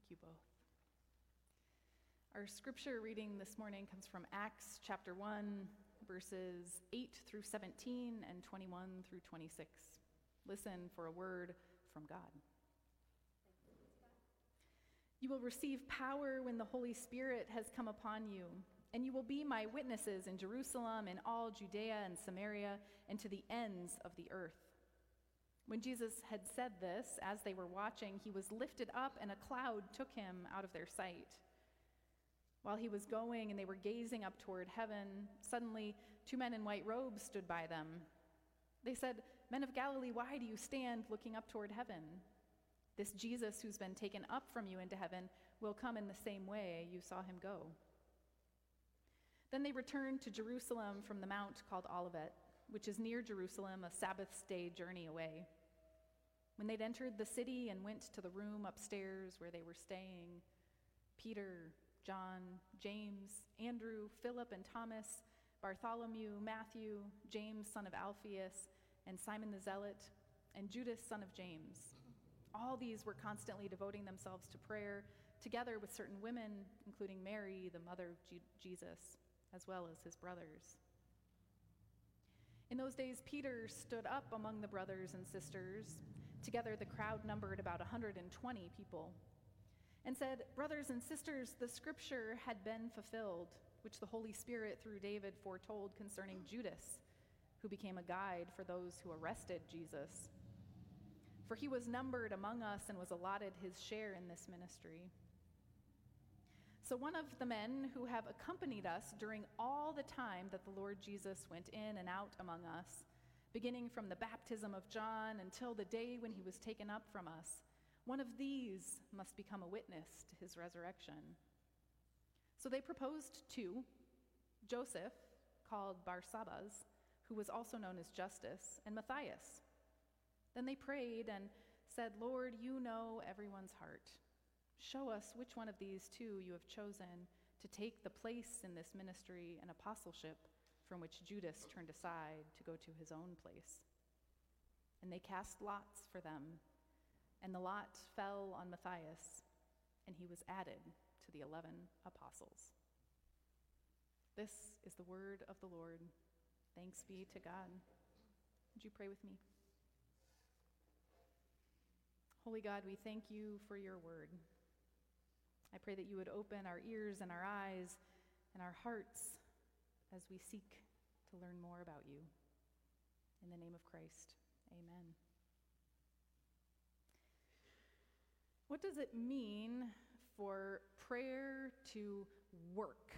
Thank you both. Our scripture reading this morning comes from Acts chapter 1, verses 8 through 17 and 21 through 26. Listen for a word from God. You will receive power when the Holy Spirit has come upon you, and you will be my witnesses in Jerusalem and all Judea and Samaria and to the ends of the earth. When Jesus had said this, as they were watching, he was lifted up, and a cloud took him out of their sight. While he was going and they were gazing up toward heaven, suddenly two men in white robes stood by them. They said, Men of Galilee, why do you stand looking up toward heaven? This Jesus who's been taken up from you into heaven will come in the same way you saw him go. Then they returned to Jerusalem from the mount called Olivet, which is near Jerusalem, a Sabbath day journey away. When they'd entered the city and went to the room upstairs where they were staying, Peter, John, James, Andrew, Philip, and Thomas, Bartholomew, Matthew, James, son of Alphaeus, and Simon the Zealot, and Judas, son of James. All these were constantly devoting themselves to prayer, together with certain women, including Mary, the mother of G- Jesus, as well as his brothers. In those days, Peter stood up among the brothers and sisters. Together, the crowd numbered about 120 people and said, Brothers and sisters, the scripture had been fulfilled, which the Holy Spirit through David foretold concerning Judas, who became a guide for those who arrested Jesus. For he was numbered among us and was allotted his share in this ministry. So, one of the men who have accompanied us during all the time that the Lord Jesus went in and out among us, beginning from the baptism of John until the day when he was taken up from us, one of these must become a witness to his resurrection. So they proposed two Joseph, called Barsabbas, who was also known as Justus, and Matthias. Then they prayed and said, Lord, you know everyone's heart. Show us which one of these two you have chosen to take the place in this ministry and apostleship from which Judas turned aside to go to his own place. And they cast lots for them and the lot fell on Matthias, and he was added to the eleven apostles. This is the word of the Lord. Thanks be to God. Would you pray with me? Holy God, we thank you for your word. I pray that you would open our ears and our eyes and our hearts as we seek to learn more about you. In the name of Christ, amen. What does it mean for prayer to work?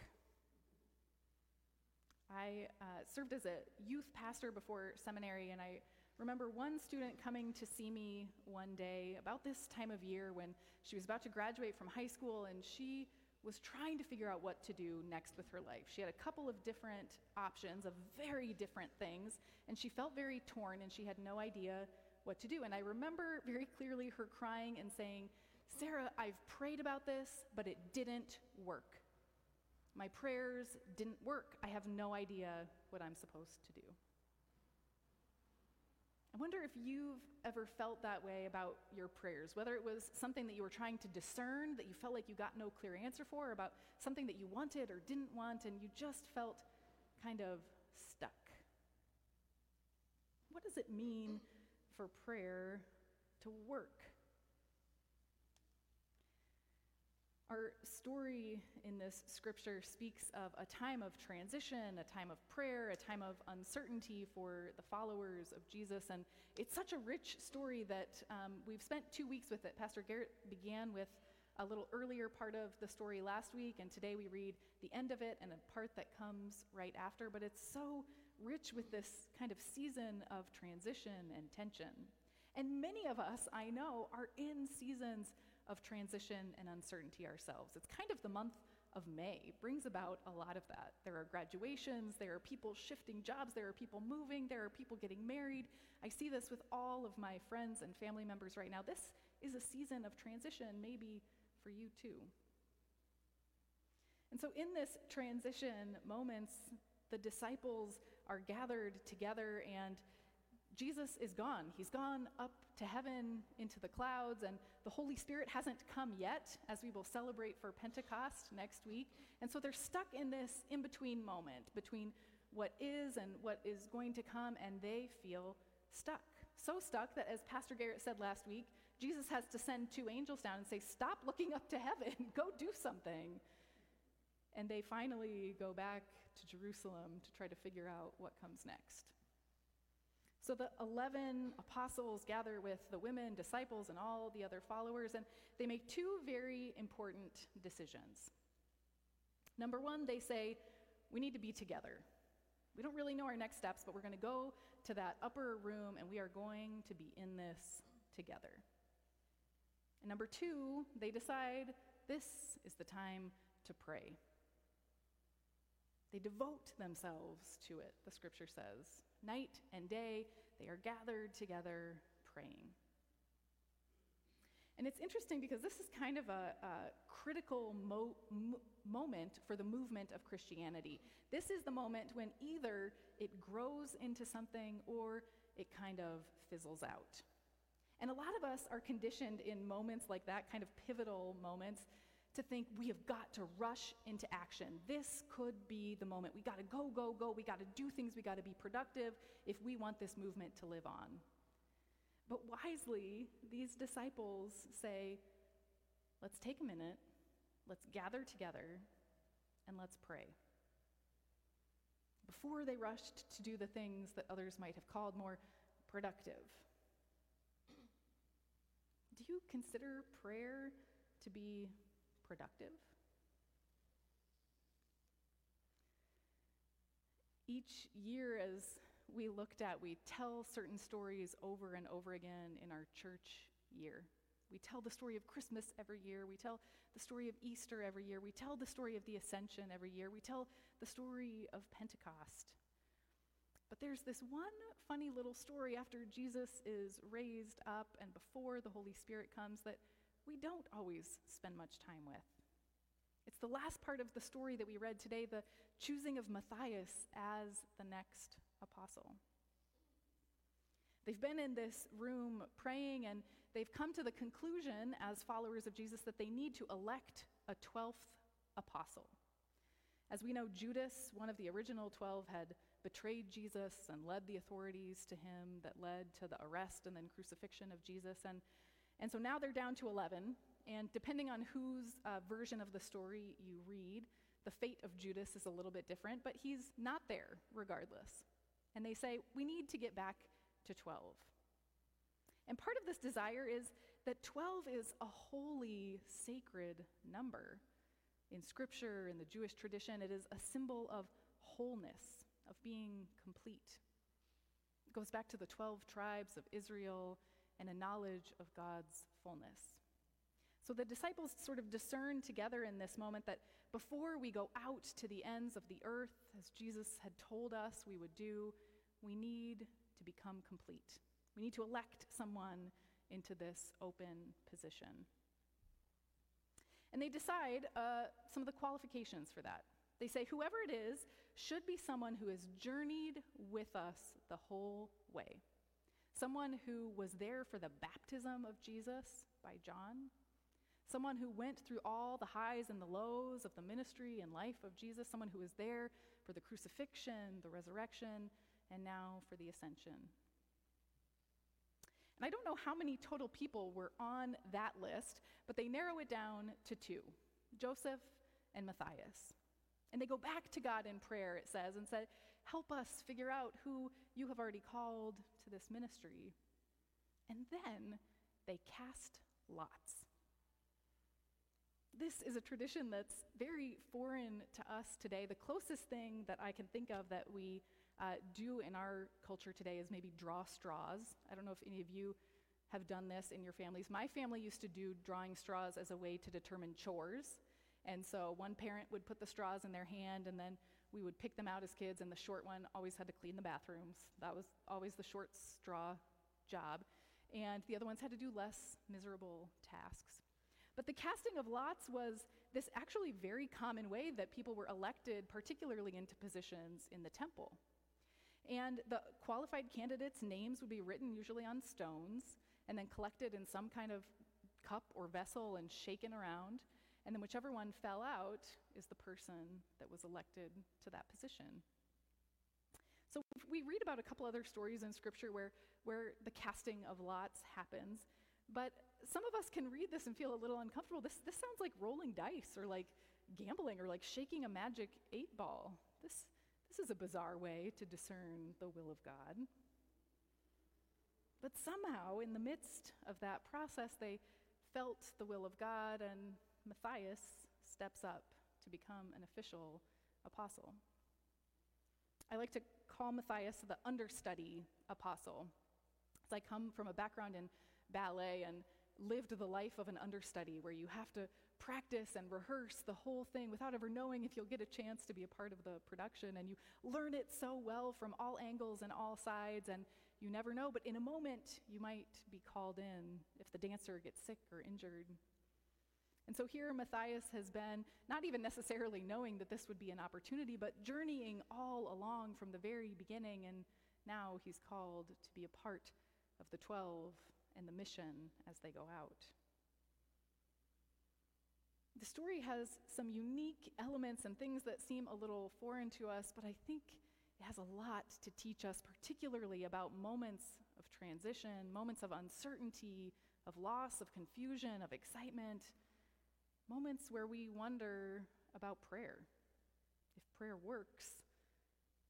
I uh, served as a youth pastor before seminary, and I remember one student coming to see me one day about this time of year when she was about to graduate from high school and she was trying to figure out what to do next with her life. She had a couple of different options of very different things, and she felt very torn and she had no idea what to do. And I remember very clearly her crying and saying, Sarah, I've prayed about this, but it didn't work. My prayers didn't work. I have no idea what I'm supposed to do. I wonder if you've ever felt that way about your prayers, whether it was something that you were trying to discern that you felt like you got no clear answer for, about something that you wanted or didn't want, and you just felt kind of stuck. What does it mean for prayer to work. Our story in this scripture speaks of a time of transition, a time of prayer, a time of uncertainty for the followers of Jesus. And it's such a rich story that um, we've spent two weeks with it. Pastor Garrett began with a little earlier part of the story last week, and today we read the end of it and a part that comes right after. But it's so rich with this kind of season of transition and tension. And many of us, I know, are in seasons of transition and uncertainty ourselves. It's kind of the month of May, it brings about a lot of that. There are graduations, there are people shifting jobs, there are people moving, there are people getting married. I see this with all of my friends and family members right now. This is a season of transition, maybe for you too. And so, in this transition moments, the disciples are gathered together and Jesus is gone. He's gone up to heaven into the clouds, and the Holy Spirit hasn't come yet, as we will celebrate for Pentecost next week. And so they're stuck in this in between moment between what is and what is going to come, and they feel stuck. So stuck that, as Pastor Garrett said last week, Jesus has to send two angels down and say, Stop looking up to heaven, go do something. And they finally go back to Jerusalem to try to figure out what comes next. So the 11 apostles gather with the women, disciples, and all the other followers, and they make two very important decisions. Number one, they say, We need to be together. We don't really know our next steps, but we're going to go to that upper room and we are going to be in this together. And number two, they decide this is the time to pray. They devote themselves to it, the scripture says. Night and day, they are gathered together praying. And it's interesting because this is kind of a, a critical mo- m- moment for the movement of Christianity. This is the moment when either it grows into something or it kind of fizzles out. And a lot of us are conditioned in moments like that, kind of pivotal moments, to think we have got to rush into action. This could be the moment. We got to go, go, go. We got to do things. We got to be productive if we want this movement to live on. But wisely, these disciples say, let's take a minute, let's gather together, and let's pray. Before they rushed to do the things that others might have called more productive. Do you consider prayer to be productive? Each year, as we looked at, we tell certain stories over and over again in our church year. We tell the story of Christmas every year. We tell the story of Easter every year. We tell the story of the Ascension every year. We tell the story of Pentecost. But there's this one funny little story after Jesus is raised up and before the Holy Spirit comes that we don't always spend much time with. It's the last part of the story that we read today, the choosing of Matthias as the next apostle. They've been in this room praying, and they've come to the conclusion, as followers of Jesus, that they need to elect a 12th apostle. As we know, Judas, one of the original 12, had betrayed Jesus and led the authorities to him that led to the arrest and then crucifixion of Jesus. And and so now they're down to 11, and depending on whose uh, version of the story you read, the fate of Judas is a little bit different, but he's not there regardless. And they say, we need to get back to 12. And part of this desire is that 12 is a holy, sacred number. In scripture, in the Jewish tradition, it is a symbol of wholeness, of being complete. It goes back to the 12 tribes of Israel and a knowledge of God's fullness. So the disciples sort of discern together in this moment that before we go out to the ends of the earth, as Jesus had told us we would do, we need to become complete. We need to elect someone into this open position. And they decide uh, some of the qualifications for that. They say, whoever it is should be someone who has journeyed with us the whole way someone who was there for the baptism of Jesus by John, someone who went through all the highs and the lows of the ministry and life of Jesus, someone who was there for the crucifixion, the resurrection, and now for the ascension. And I don't know how many total people were on that list, but they narrow it down to two Joseph and Matthias. And they go back to God in prayer, it says, and said, Help us figure out who you have already called to this ministry. And then they cast lots. This is a tradition that's very foreign to us today. The closest thing that I can think of that we uh, do in our culture today is maybe draw straws. I don't know if any of you have done this in your families. My family used to do drawing straws as a way to determine chores. And so one parent would put the straws in their hand, and then we would pick them out as kids, and the short one always had to clean the bathrooms. That was always the short straw job. And the other ones had to do less miserable tasks. But the casting of lots was this actually very common way that people were elected, particularly into positions in the temple. And the qualified candidates' names would be written usually on stones and then collected in some kind of cup or vessel and shaken around. And then whichever one fell out is the person that was elected to that position. So we read about a couple other stories in Scripture where, where the casting of lots happens. But some of us can read this and feel a little uncomfortable. This, this sounds like rolling dice or like gambling or like shaking a magic eight ball. This, this is a bizarre way to discern the will of God. But somehow, in the midst of that process, they felt the will of God, and Matthias steps up to become an official apostle. I like to call Matthias the understudy apostle. As I come from a background in ballet and lived the life of an understudy where you have to practice and rehearse the whole thing without ever knowing if you'll get a chance to be a part of the production. And you learn it so well from all angles and all sides, and you never know. But in a moment, you might be called in if the dancer gets sick or injured. And so here, Matthias has been not even necessarily knowing that this would be an opportunity, but journeying all along from the very beginning. And now he's called to be a part of the 12 and the mission as they go out. The story has some unique elements and things that seem a little foreign to us, but I think it has a lot to teach us, particularly about moments of transition, moments of uncertainty, of loss, of confusion, of excitement, moments where we wonder about prayer, if prayer works,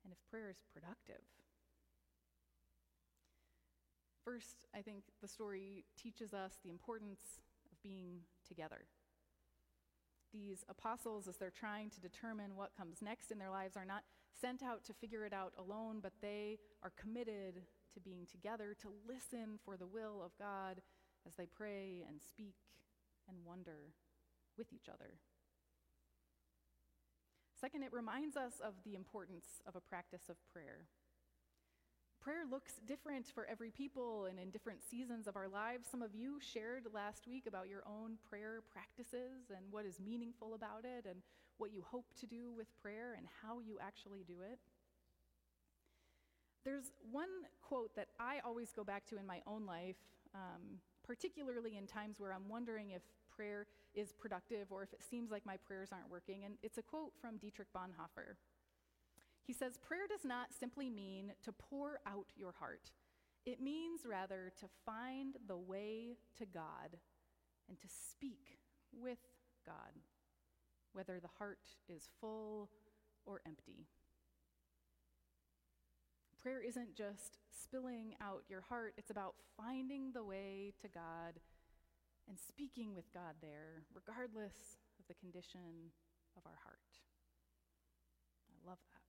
and if prayer is productive. First, I think the story teaches us the importance of being together. These apostles, as they're trying to determine what comes next in their lives, are not sent out to figure it out alone, but they are committed to being together, to listen for the will of God as they pray and speak and wonder with each other. Second, it reminds us of the importance of a practice of prayer prayer looks different for every people and in different seasons of our lives. Some of you shared last week about your own prayer practices and what is meaningful about it and what you hope to do with prayer and how you actually do it. There's one quote that I always go back to in my own life, um, particularly in times where I'm wondering if prayer is productive or if it seems like my prayers aren't working. And it's a quote from Dietrich Bonhoeffer. He says, Prayer does not simply mean to pour out your heart, it means rather to find the way to God and to speak with God, whether the heart is full or empty. Prayer isn't just spilling out your heart, it's about finding the way to God and speaking with God there, regardless of the condition of our heart. I love that.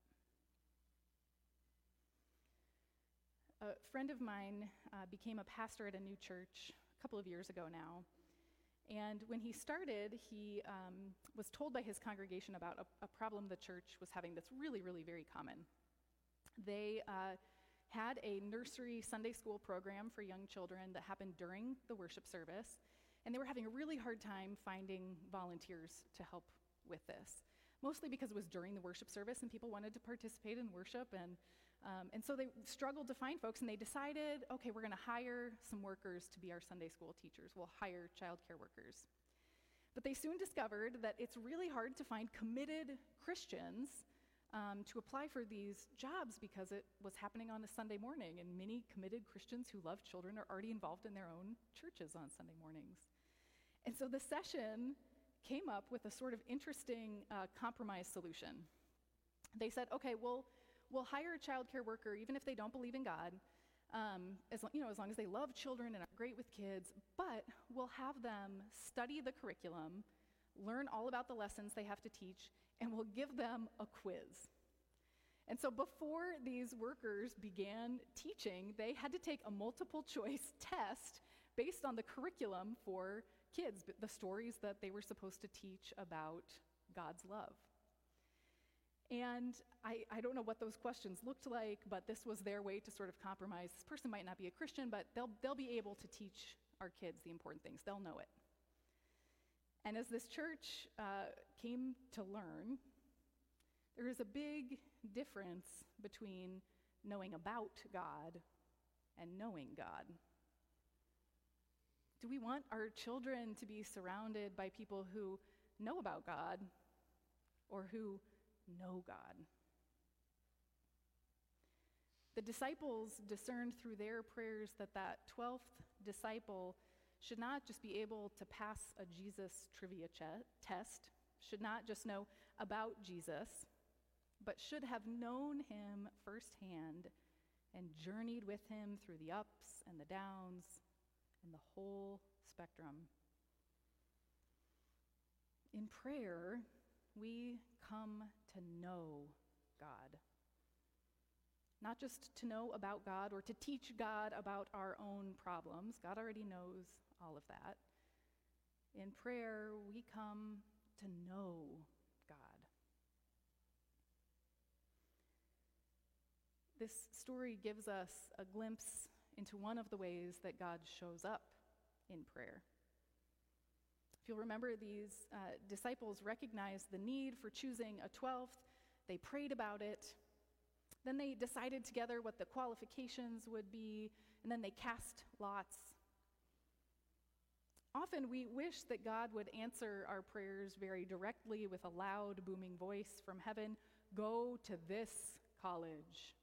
A friend of mine uh, became a pastor at a new church a couple of years ago now. And when he started, he um, was told by his congregation about a, a, problem the church was having that's really, really very common. They uh, had a nursery Sunday school program for young children that happened during the worship service, and they were having a really hard time finding volunteers to help with this. Mostly because it was during the worship service and people wanted to participate in worship, and um, and so they struggled to find folks, and they decided, okay, we're going to hire some workers to be our Sunday school teachers. We'll hire childcare workers. But they soon discovered that it's really hard to find committed Christians um, to apply for these jobs because it was happening on a Sunday morning, and many committed Christians who love children are already involved in their own churches on Sunday mornings. And so the session came up with a sort of interesting uh, compromise solution. They said, okay, well, will hire a child care worker even if they don't believe in God, um, as, you know, as long as they love children and are great with kids, but we'll have them study the curriculum, learn all about the lessons they have to teach, and we'll give them a quiz. And so before these workers began teaching, they had to take a multiple choice test based on the curriculum for kids, the stories that they were supposed to teach about God's love. And I, I don't know what those questions looked like, but this was their way to sort of compromise. This person might not be a Christian, but they'll, they'll be able to teach our kids the important things. They'll know it. And as this church uh, came to learn, there is a big difference between knowing about God and knowing God? Do we want our children to be surrounded by people who know about God or who know God? The disciples discerned through their prayers that that 12th disciple should not just be able to pass a Jesus trivia ch- test, should not just know about Jesus, but should have known him firsthand and journeyed with him through the ups and the downs and the whole spectrum. In prayer, we come to know God. Not just to know about God or to teach God about our own problems. God already knows all of that. In prayer, we come to know God. This story gives us a glimpse into one of the ways that God shows up in prayer. If you'll remember, these uh, disciples recognized the need for choosing a 12th. They prayed about it. Then they decided together what the qualifications would be, and then they cast lots. Often we wish that God would answer our prayers very directly with a loud, booming voice from heaven Go to this college,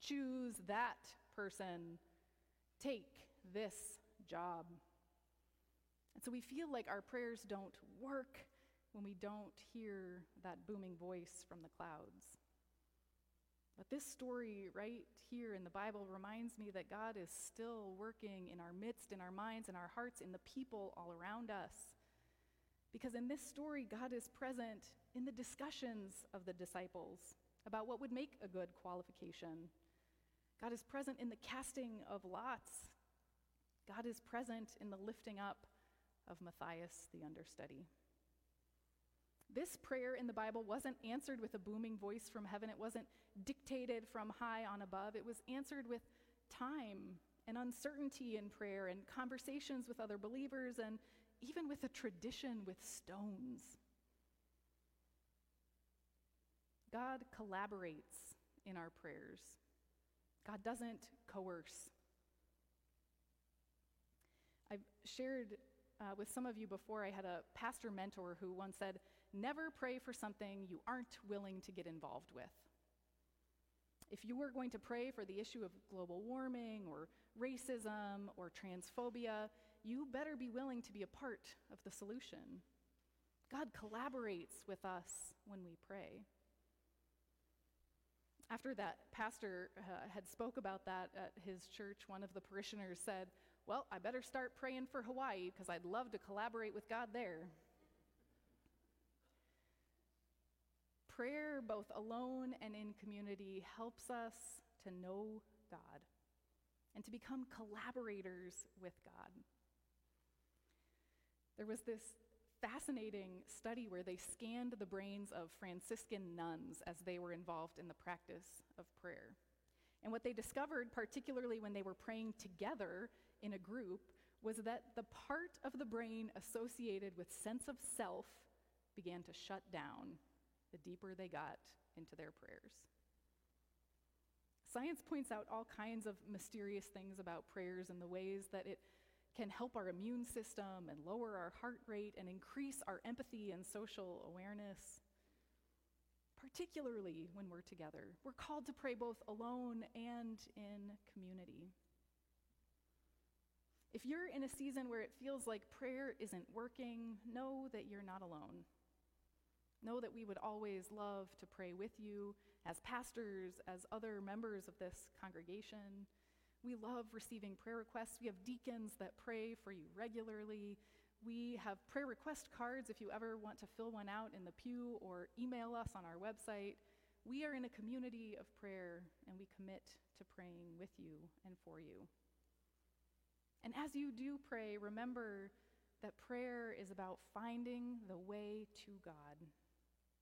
choose that person, take this job. And so we feel like our prayers don't work when we don't hear that booming voice from the clouds. But this story right here in the Bible reminds me that God is still working in our midst, in our minds, in our hearts, in the people all around us. Because in this story, God is present in the discussions of the disciples about what would make a good qualification. God is present in the casting of lots. God is present in the lifting up of Matthias, the understudy. This prayer in the Bible wasn't answered with a booming voice from heaven. It wasn't dictated from high on above. It was answered with time and uncertainty in prayer and conversations with other believers and even with a tradition with stones. God collaborates in our prayers. God doesn't coerce. I've shared uh, with some of you before, I had a pastor mentor who once said, Never pray for something you aren't willing to get involved with. If you were going to pray for the issue of global warming or racism or transphobia, you better be willing to be a part of the solution. God collaborates with us when we pray. After that pastor uh, had spoke about that at his church, one of the parishioners said, "Well, I better start praying for Hawaii because I'd love to collaborate with God there." Prayer, both alone and in community, helps us to know God and to become collaborators with God. There was this fascinating study where they scanned the brains of Franciscan nuns as they were involved in the practice of prayer. And what they discovered, particularly when they were praying together in a group, was that the part of the brain associated with sense of self began to shut down the deeper they got into their prayers. Science points out all kinds of mysterious things about prayers and the ways that it can help our immune system and lower our heart rate and increase our empathy and social awareness, particularly when we're together. We're called to pray both alone and in community. If you're in a season where it feels like prayer isn't working, know that you're not alone. Know that we would always love to pray with you as pastors, as other members of this congregation. We love receiving prayer requests. We have deacons that pray for you regularly. We have prayer request cards if you ever want to fill one out in the pew or email us on our website. We are in a community of prayer and we commit to praying with you and for you. And as you do pray, remember that prayer is about finding the way to God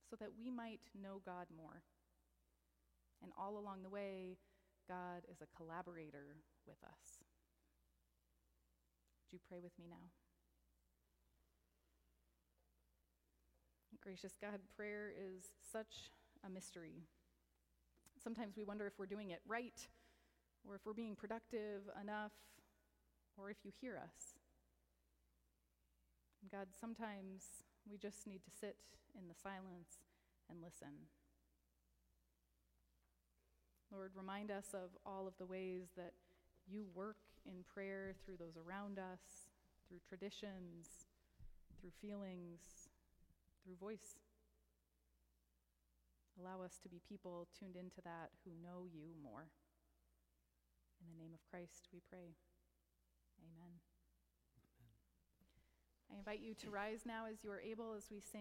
so that we might know God more. And all along the way, God is a collaborator with us. Would you pray with me now? Gracious God, prayer is such a mystery. Sometimes we wonder if we're doing it right, or if we're being productive enough, or if you hear us. God, sometimes we just need to sit in the silence and listen. Lord, remind us of all of the ways that you work in prayer through those around us, through traditions, through feelings, through voice. Allow us to be people tuned into that who know you more. In the name of Christ, we pray. Amen. I invite you to rise now as you are able as we sing.